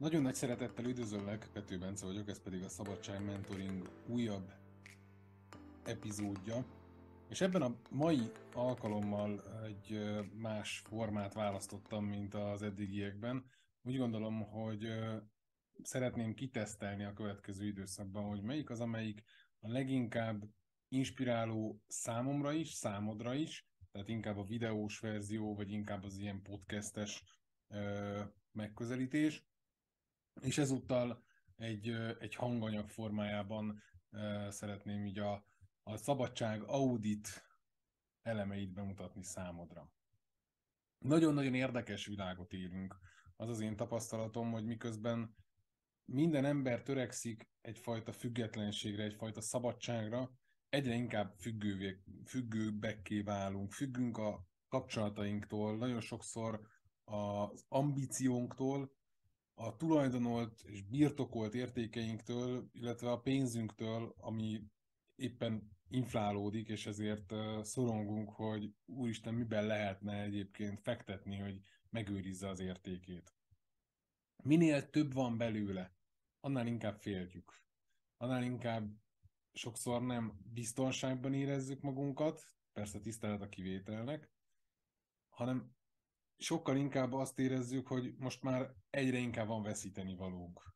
Nagyon nagy szeretettel üdvözöllek, Pető Bence vagyok, ez pedig a Szabadság Mentoring újabb epizódja. És ebben a mai alkalommal egy más formát választottam, mint az eddigiekben. Úgy gondolom, hogy szeretném kitesztelni a következő időszakban, hogy melyik az, amelyik a leginkább inspiráló számomra is, számodra is, tehát inkább a videós verzió, vagy inkább az ilyen podcastes megközelítés, és ezúttal egy, egy hanganyag formájában szeretném így a, a szabadság audit elemeit bemutatni számodra. Nagyon-nagyon érdekes világot élünk. Az az én tapasztalatom, hogy miközben minden ember törekszik egyfajta függetlenségre, egyfajta szabadságra, egyre inkább függővé, függőbbekké válunk, függünk a kapcsolatainktól, nagyon sokszor az ambíciónktól, a tulajdonolt és birtokolt értékeinktől, illetve a pénzünktől, ami éppen inflálódik, és ezért szorongunk, hogy úristen, miben lehetne egyébként fektetni, hogy megőrizze az értékét. Minél több van belőle, annál inkább féltjük. Annál inkább sokszor nem biztonságban érezzük magunkat, persze tisztelet a kivételnek, hanem sokkal inkább azt érezzük, hogy most már egyre inkább van veszíteni valónk.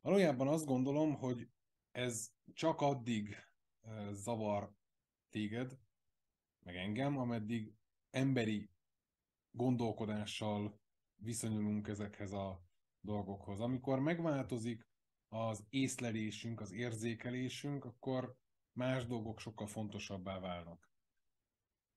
Valójában azt gondolom, hogy ez csak addig zavar téged, meg engem, ameddig emberi gondolkodással viszonyulunk ezekhez a dolgokhoz. Amikor megváltozik az észlelésünk, az érzékelésünk, akkor más dolgok sokkal fontosabbá válnak.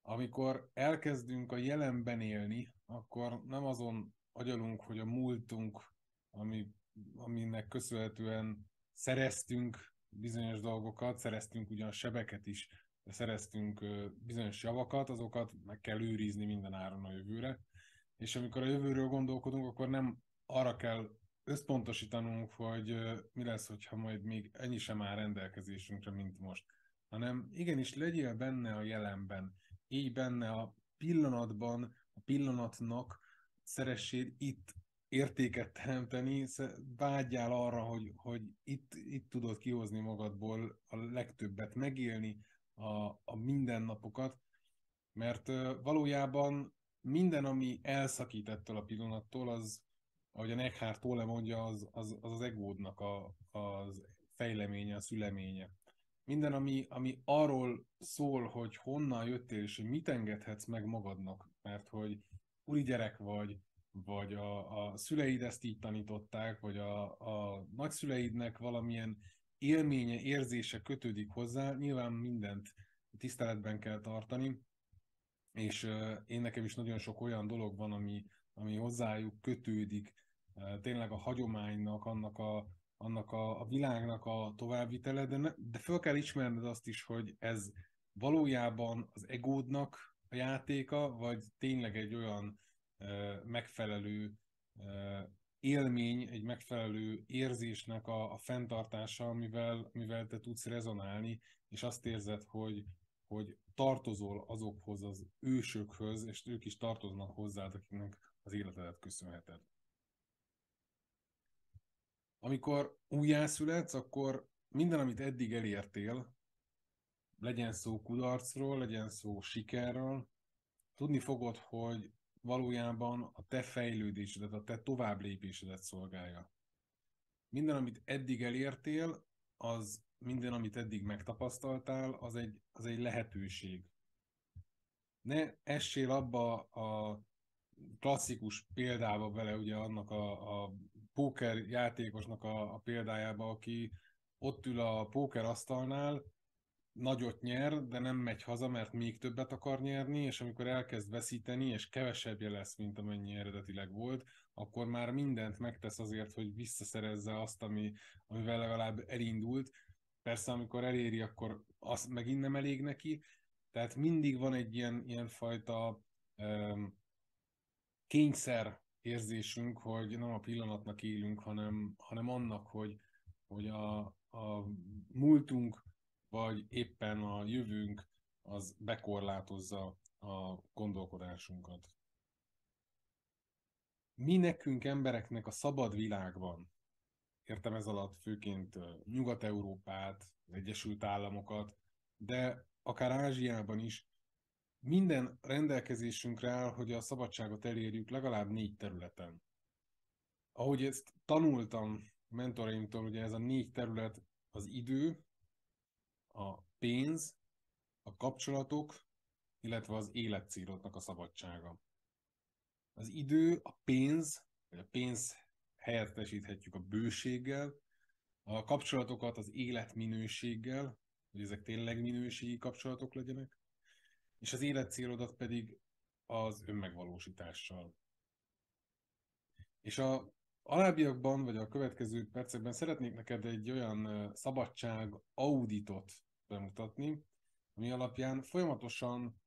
Amikor elkezdünk a jelenben élni, akkor nem azon agyalunk, hogy a múltunk, ami, aminek köszönhetően szereztünk bizonyos dolgokat, szereztünk ugyan sebeket is, de szereztünk bizonyos javakat, azokat meg kell őrizni minden áron a jövőre. És amikor a jövőről gondolkodunk, akkor nem arra kell összpontosítanunk, hogy mi lesz, hogyha majd még ennyi sem áll rendelkezésünkre, mint most, hanem igenis legyél benne a jelenben, így benne a pillanatban, a pillanatnak szeresséd itt értéket teremteni, vágyjál arra, hogy, hogy itt, itt tudod kihozni magadból a legtöbbet, megélni a, a mindennapokat, mert valójában minden, ami elszakít ettől a pillanattól, az, ahogy a Eckhart Tolle mondja, az az, az, az egódnak a, az fejleménye, a szüleménye. Minden, ami, ami arról szól, hogy honnan jöttél, és hogy mit engedhetsz meg magadnak, mert hogy úri gyerek vagy, vagy a, a szüleid ezt így tanították, vagy a, a nagyszüleidnek valamilyen élménye, érzése kötődik hozzá, nyilván mindent tiszteletben kell tartani, és uh, én nekem is nagyon sok olyan dolog van, ami, ami hozzájuk kötődik, uh, tényleg a hagyománynak, annak a, annak a, a világnak a továbbvitele, de, ne, de föl kell ismerned azt is, hogy ez valójában az egódnak a játéka, vagy tényleg egy olyan megfelelő élmény, egy megfelelő érzésnek a, a fenntartása, amivel, amivel te tudsz rezonálni, és azt érzed, hogy, hogy tartozol azokhoz az ősökhöz, és ők is tartoznak hozzád, akiknek az életedet köszönheted. Amikor újjászületsz, akkor minden, amit eddig elértél, legyen szó kudarcról, legyen szó sikerről, tudni fogod, hogy valójában a te fejlődésedet, a te tovább lépésedet szolgálja. Minden, amit eddig elértél, az minden, amit eddig megtapasztaltál, az egy, az egy lehetőség. Ne essél abba a klasszikus példába bele, ugye annak a, a póker játékosnak a, a példájába, aki ott ül a póker asztalnál, nagyot nyer, de nem megy haza, mert még többet akar nyerni, és amikor elkezd veszíteni, és kevesebbje lesz, mint amennyi eredetileg volt, akkor már mindent megtesz azért, hogy visszaszerezze azt, ami, amivel legalább elindult. Persze, amikor eléri, akkor az megint nem elég neki. Tehát mindig van egy ilyen, ilyen fajta um, kényszer érzésünk, hogy nem a pillanatnak élünk, hanem, hanem annak, hogy, hogy a, a múltunk vagy éppen a jövőnk az bekorlátozza a gondolkodásunkat. mi nekünk embereknek a szabad világban, értem ez alatt főként Nyugat-Európát, az Egyesült Államokat, de akár Ázsiában is, minden rendelkezésünkre áll, hogy a szabadságot elérjük legalább négy területen. Ahogy ezt tanultam mentoraimtól, ugye ez a négy terület az idő, a pénz, a kapcsolatok, illetve az életcélodnak a szabadsága. Az idő, a pénz, vagy a pénz helyettesíthetjük a bőséggel, a kapcsolatokat az életminőséggel, hogy ezek tényleg minőségi kapcsolatok legyenek, és az életcélodat pedig az önmegvalósítással. És a alábbiakban, vagy a következő percekben szeretnék neked egy olyan szabadság auditot bemutatni, ami alapján folyamatosan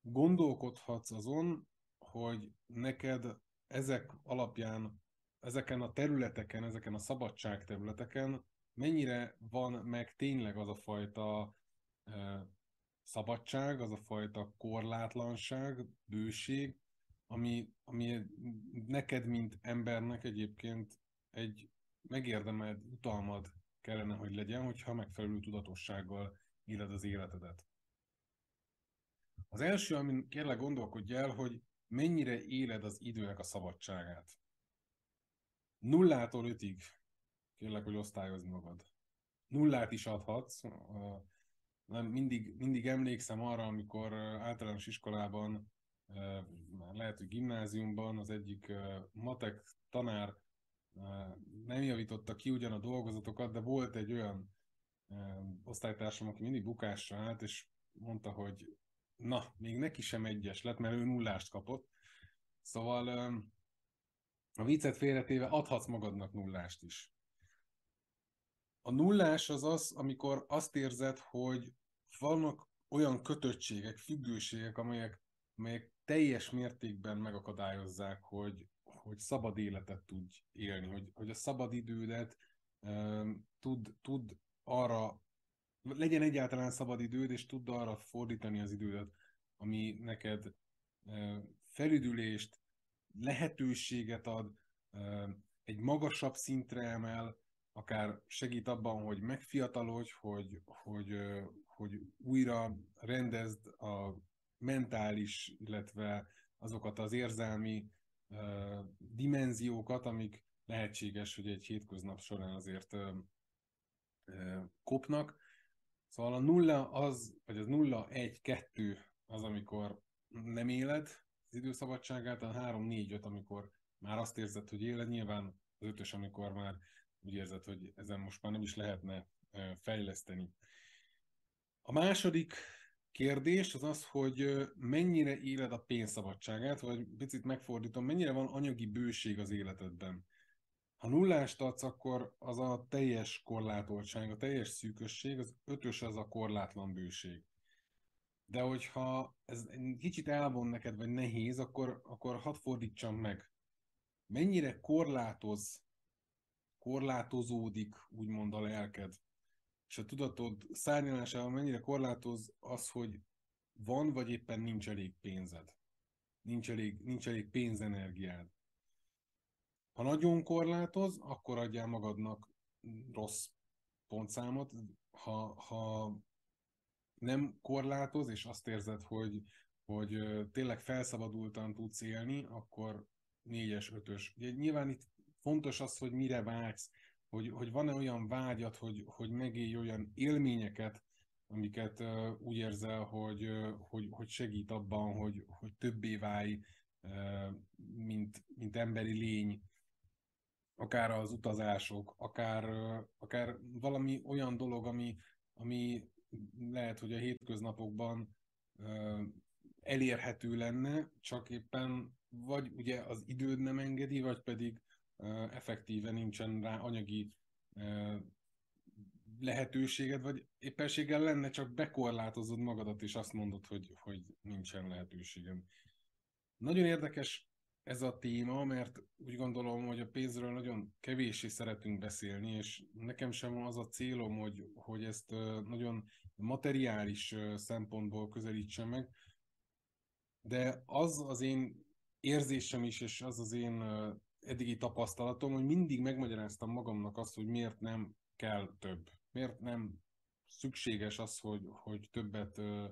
gondolkodhatsz azon, hogy neked ezek alapján, ezeken a területeken, ezeken a szabadság területeken mennyire van meg tényleg az a fajta szabadság, az a fajta korlátlanság, bőség, ami, ami neked, mint embernek egyébként egy megérdemelt utalmad kellene, hogy legyen, hogyha megfelelő tudatossággal éled az életedet. Az első, amin kérlek gondolkodj el, hogy mennyire éled az időnek a szabadságát. Nullától ötig kérlek, hogy osztályozd magad. Nullát is adhatsz, nem, mindig, mindig emlékszem arra, amikor általános iskolában, lehet, hogy gimnáziumban az egyik matek tanár nem javította ki ugyan a dolgozatokat, de volt egy olyan osztálytársam, aki mindig bukásra állt, és mondta, hogy na, még neki sem egyes lett, mert ő nullást kapott. Szóval a viccet félretéve adhatsz magadnak nullást is. A nullás az az, amikor azt érzed, hogy vannak olyan kötöttségek, függőségek, amelyek, amelyek teljes mértékben megakadályozzák, hogy, hogy szabad életet tudj élni, hogy, hogy a szabad idődet um, tud, tud arra, legyen egyáltalán szabad időd, és tudd arra fordítani az idődet, ami neked felüdülést, lehetőséget ad, egy magasabb szintre emel, akár segít abban, hogy megfiatalodj, hogy, hogy, hogy újra rendezd a mentális, illetve azokat az érzelmi dimenziókat, amik lehetséges, hogy egy hétköznap során azért kopnak. Szóval a nulla az, vagy az nulla, egy, kettő az, amikor nem éled az időszabadságát, a három, négy, öt, amikor már azt érzed, hogy éled, nyilván az ötös, amikor már úgy érzed, hogy ezen most már nem is lehetne fejleszteni. A második kérdés az az, hogy mennyire éled a pénzszabadságát, vagy picit megfordítom, mennyire van anyagi bőség az életedben. Ha nullást adsz, akkor az a teljes korlátoltság, a teljes szűkösség, az ötös az a korlátlan bőség. De hogyha ez kicsit elvon neked, vagy nehéz, akkor, akkor hadd fordítsam meg. Mennyire korlátoz korlátozódik, úgymond a lelked, és a tudatod szárnyalásával mennyire korlátoz az, hogy van vagy éppen nincs elég pénzed. Nincs elég, nincs elég pénzenergiád. Ha nagyon korlátoz, akkor adjál magadnak rossz pontszámot. Ha, ha nem korlátoz, és azt érzed, hogy, hogy tényleg felszabadultan tudsz élni, akkor négyes, ötös. Ugye nyilván itt fontos az, hogy mire vágysz, hogy, hogy van-e olyan vágyat, hogy, hogy megélj olyan élményeket, amiket uh, úgy érzel, hogy, uh, hogy, hogy segít abban, hogy, hogy többé válj, uh, mint, mint emberi lény, akár az utazások, akár, akár valami olyan dolog, ami, ami lehet, hogy a hétköznapokban elérhető lenne, csak éppen vagy ugye az időd nem engedi, vagy pedig effektíve nincsen rá anyagi lehetőséged, vagy éppenséggel lenne, csak bekorlátozod magadat, és azt mondod, hogy, hogy nincsen lehetőségem. Nagyon érdekes ez a téma, mert úgy gondolom, hogy a pénzről nagyon kevéssé szeretünk beszélni, és nekem sem az a célom, hogy, hogy ezt nagyon materiális szempontból közelítsem meg, de az az én érzésem is, és az az én eddigi tapasztalatom, hogy mindig megmagyaráztam magamnak azt, hogy miért nem kell több. Miért nem szükséges az, hogy, hogy többet ö,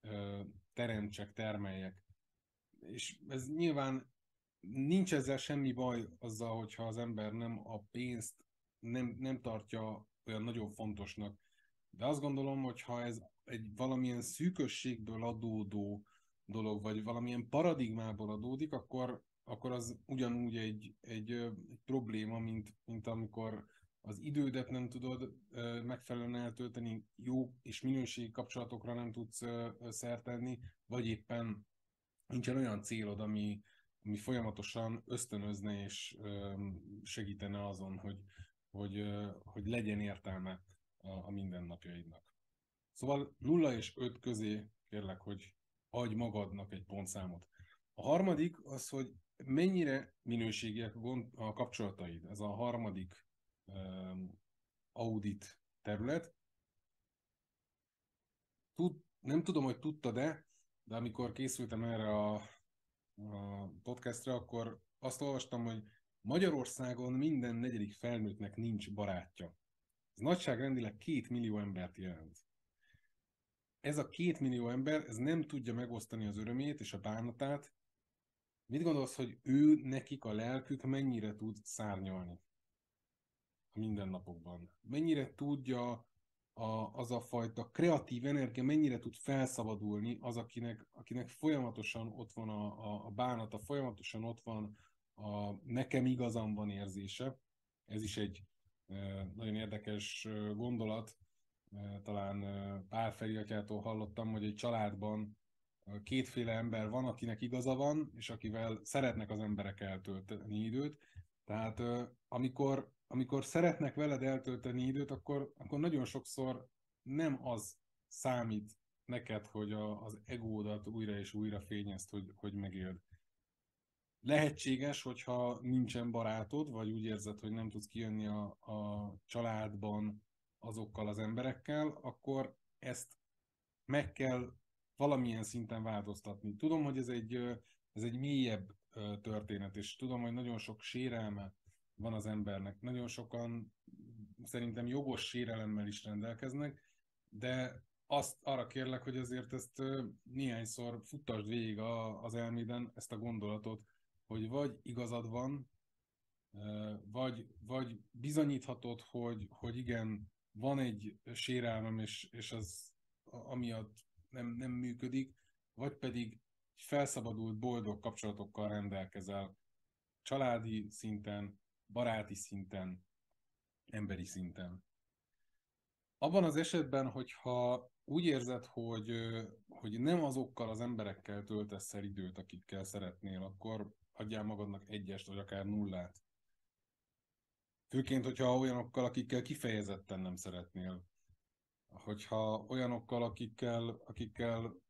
ö, teremtsek, termeljek. És ez nyilván nincs ezzel semmi baj azzal, hogyha az ember nem a pénzt nem, nem tartja olyan nagyon fontosnak. De azt gondolom, hogy ha ez egy valamilyen szűkösségből adódó dolog, vagy valamilyen paradigmából adódik, akkor, akkor az ugyanúgy egy, egy, egy probléma, mint, mint amikor az idődet nem tudod megfelelően eltölteni, jó és minőségi kapcsolatokra nem tudsz szert tenni, vagy éppen nincsen olyan célod, ami, ami folyamatosan ösztönözne és segítene azon, hogy, hogy, hogy legyen értelme a, a mindennapjaidnak. Szóval 0 és 5 közé kérlek, hogy adj magadnak egy pontszámot. A harmadik az, hogy mennyire minőségiek a kapcsolataid. Ez a harmadik um, audit terület. Tud, nem tudom, hogy tudtad-e, de amikor készültem erre a, a podcastra, akkor azt olvastam, hogy Magyarországon minden negyedik felnőttnek nincs barátja. Ez nagyságrendileg két millió embert jelent. Ez a két millió ember, ez nem tudja megosztani az örömét és a bánatát. Mit gondolsz, hogy ő, nekik a lelkük mennyire tud szárnyalni a mindennapokban? Mennyire tudja a, az a fajta kreatív energia, mennyire tud felszabadulni az, akinek, akinek folyamatosan ott van a, a, a bánata, folyamatosan ott van a nekem igazam van érzése. Ez is egy nagyon érdekes gondolat. Talán Pál Feri atyától hallottam, hogy egy családban kétféle ember van, akinek igaza van, és akivel szeretnek az emberek eltölteni időt. Tehát amikor, amikor szeretnek veled eltölteni időt, akkor, akkor nagyon sokszor nem az számít neked, hogy a, az egódat újra és újra fényezt, hogy, hogy megéld. Lehetséges, hogyha nincsen barátod, vagy úgy érzed, hogy nem tudsz kijönni a, a családban azokkal az emberekkel, akkor ezt meg kell valamilyen szinten változtatni. Tudom, hogy ez egy, ez egy mélyebb történet, és tudom, hogy nagyon sok sérelme van az embernek. Nagyon sokan szerintem jogos sérelemmel is rendelkeznek, de azt arra kérlek, hogy azért ezt néhányszor futtasd végig az elméden, ezt a gondolatot, hogy vagy igazad van, vagy, vagy bizonyíthatod, hogy, hogy igen, van egy sérelmem, és, és az amiatt nem, nem működik, vagy pedig felszabadult, boldog kapcsolatokkal rendelkezel, családi szinten, baráti szinten, emberi szinten. Abban az esetben, hogyha úgy érzed, hogy, hogy nem azokkal az emberekkel töltesz el időt, akikkel szeretnél, akkor adjál magadnak egyest, vagy akár nullát. Főként, hogyha olyanokkal, akikkel kifejezetten nem szeretnél. Hogyha olyanokkal, akikkel, akikkel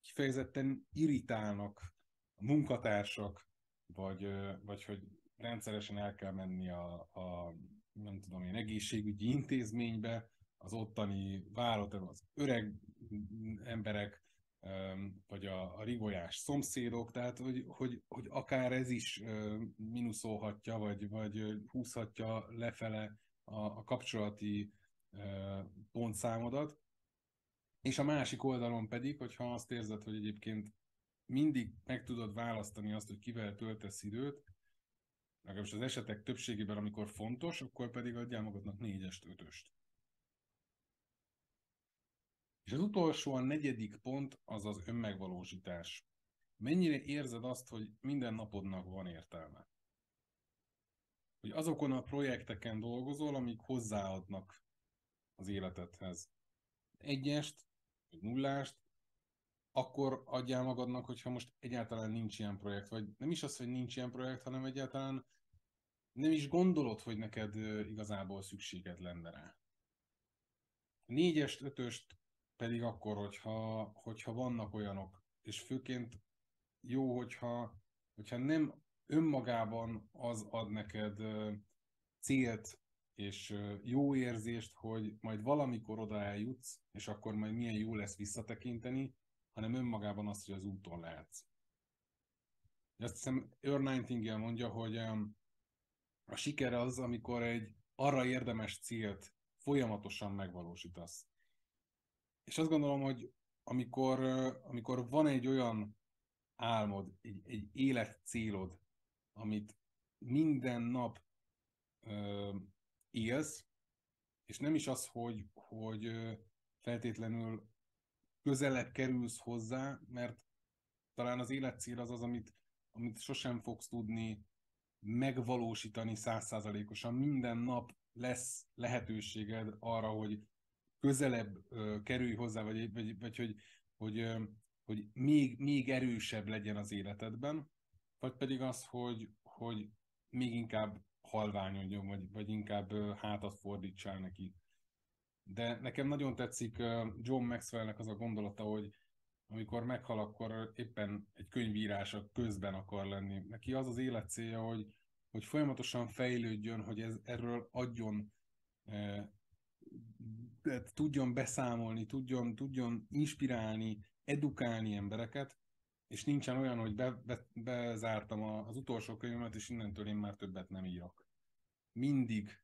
kifejezetten irritálnak a munkatársak, vagy, vagy hogy rendszeresen el kell menni a, a nem tudom én, egészségügyi intézménybe, az ottani vállalat, az öreg emberek, vagy a, a rigolyás szomszédok, tehát hogy, hogy, hogy akár ez is mínuszolhatja, vagy, vagy húzhatja lefele a, a kapcsolati pontszámodat. És a másik oldalon pedig, hogyha azt érzed, hogy egyébként mindig meg tudod választani azt, hogy kivel töltesz időt, legalábbis az esetek többségében, amikor fontos, akkor pedig adjál magadnak négyest, ötöst. És az utolsó, a negyedik pont az az önmegvalósítás. Mennyire érzed azt, hogy minden napodnak van értelme? Hogy azokon a projekteken dolgozol, amik hozzáadnak az életedhez. Egyest, vagy nullást, akkor adjál magadnak, hogyha most egyáltalán nincs ilyen projekt, vagy nem is az, hogy nincs ilyen projekt, hanem egyáltalán nem is gondolod, hogy neked igazából szükséged lenne rá. Négyest, ötöst pedig akkor, hogyha, hogyha vannak olyanok, és főként jó, hogyha, hogyha nem önmagában az ad neked célt és jó érzést, hogy majd valamikor oda eljutsz, és akkor majd milyen jó lesz visszatekinteni, hanem önmagában az, hogy az úton lehetsz. Azt hiszem, Earl mondja, hogy a siker az, amikor egy arra érdemes célt folyamatosan megvalósítasz. És azt gondolom, hogy amikor, amikor van egy olyan álmod, egy, egy életcélod, amit minden nap ö, élsz, és nem is az, hogy, hogy feltétlenül közelebb kerülsz hozzá, mert talán az életcél az az, amit, amit sosem fogsz tudni megvalósítani százszázalékosan. Minden nap lesz lehetőséged arra, hogy közelebb ö, kerülj hozzá, vagy, vagy, vagy hogy, hogy, hogy még, még erősebb legyen az életedben, vagy pedig az, hogy, hogy még inkább halványodjon, vagy, vagy inkább hátat fordítsál neki. De nekem nagyon tetszik John Maxwellnek az a gondolata, hogy amikor meghal, akkor éppen egy könyvírása közben akar lenni. Neki az az élet célja, hogy, hogy folyamatosan fejlődjön, hogy ez, erről adjon, e, tudjon beszámolni, tudjon, tudjon inspirálni, edukálni embereket, és nincsen olyan, hogy be, be, bezártam az utolsó könyvemet, és innentől én már többet nem írok. Mindig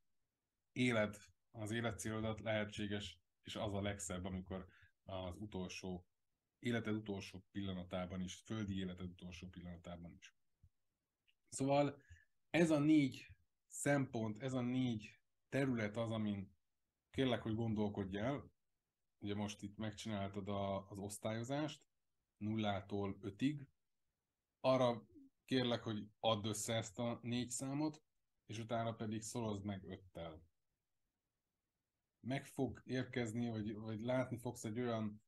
éled az életcélodat lehetséges, és az a legszebb, amikor az utolsó, életed utolsó pillanatában is, földi életed utolsó pillanatában is. Szóval ez a négy szempont, ez a négy terület az, amin kérlek, hogy gondolkodj el. Ugye most itt megcsináltad a, az osztályozást, nullától ötig. Arra kérlek, hogy add össze ezt a négy számot, és utána pedig szorozd meg öttel meg fog érkezni, vagy, vagy látni fogsz egy olyan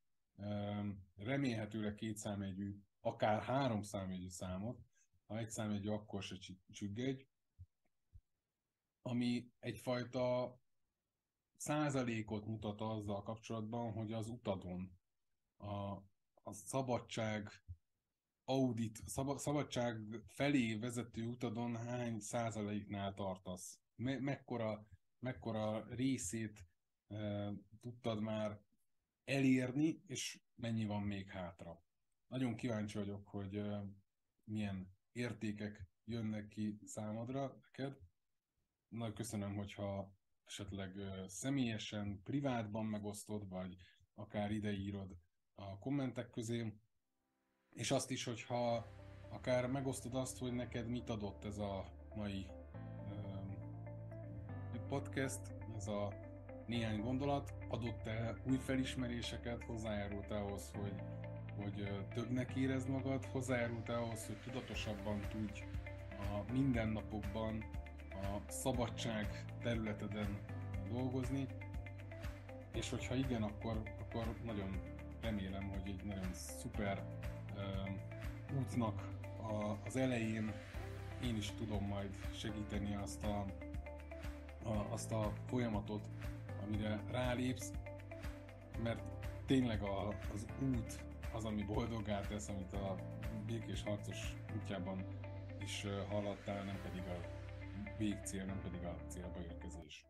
remélhetőleg két számjegyű, akár három számjegyű számot, ha egy számjegyű, akkor se csüggegy, ami egyfajta százalékot mutat azzal kapcsolatban, hogy az utadon a, a szabadság audit, szab, szabadság felé vezető utadon hány százaléknál tartasz? Me, mekkora, mekkora részét tudtad már elérni, és mennyi van még hátra. Nagyon kíváncsi vagyok, hogy milyen értékek jönnek ki számodra neked. Nagyon köszönöm, hogyha esetleg személyesen, privátban megosztod, vagy akár ideírod a kommentek közé, és azt is, hogyha akár megosztod azt, hogy neked mit adott ez a mai podcast, ez a néhány gondolat, adott-e új felismeréseket, hozzájárult ahhoz, hogy, hogy többnek érezd magad, hozzájárult ahhoz, hogy tudatosabban tudj a mindennapokban a szabadság területeden dolgozni, és hogyha igen, akkor, akkor nagyon remélem, hogy egy nagyon szuper uh, útnak a, az elején én is tudom majd segíteni azt a, a, azt a folyamatot, amire rálépsz, mert tényleg a, az út az, ami boldoggá tesz, amit a békés harcos útjában is haladtál, nem pedig a végcél, nem pedig a célba érkezés.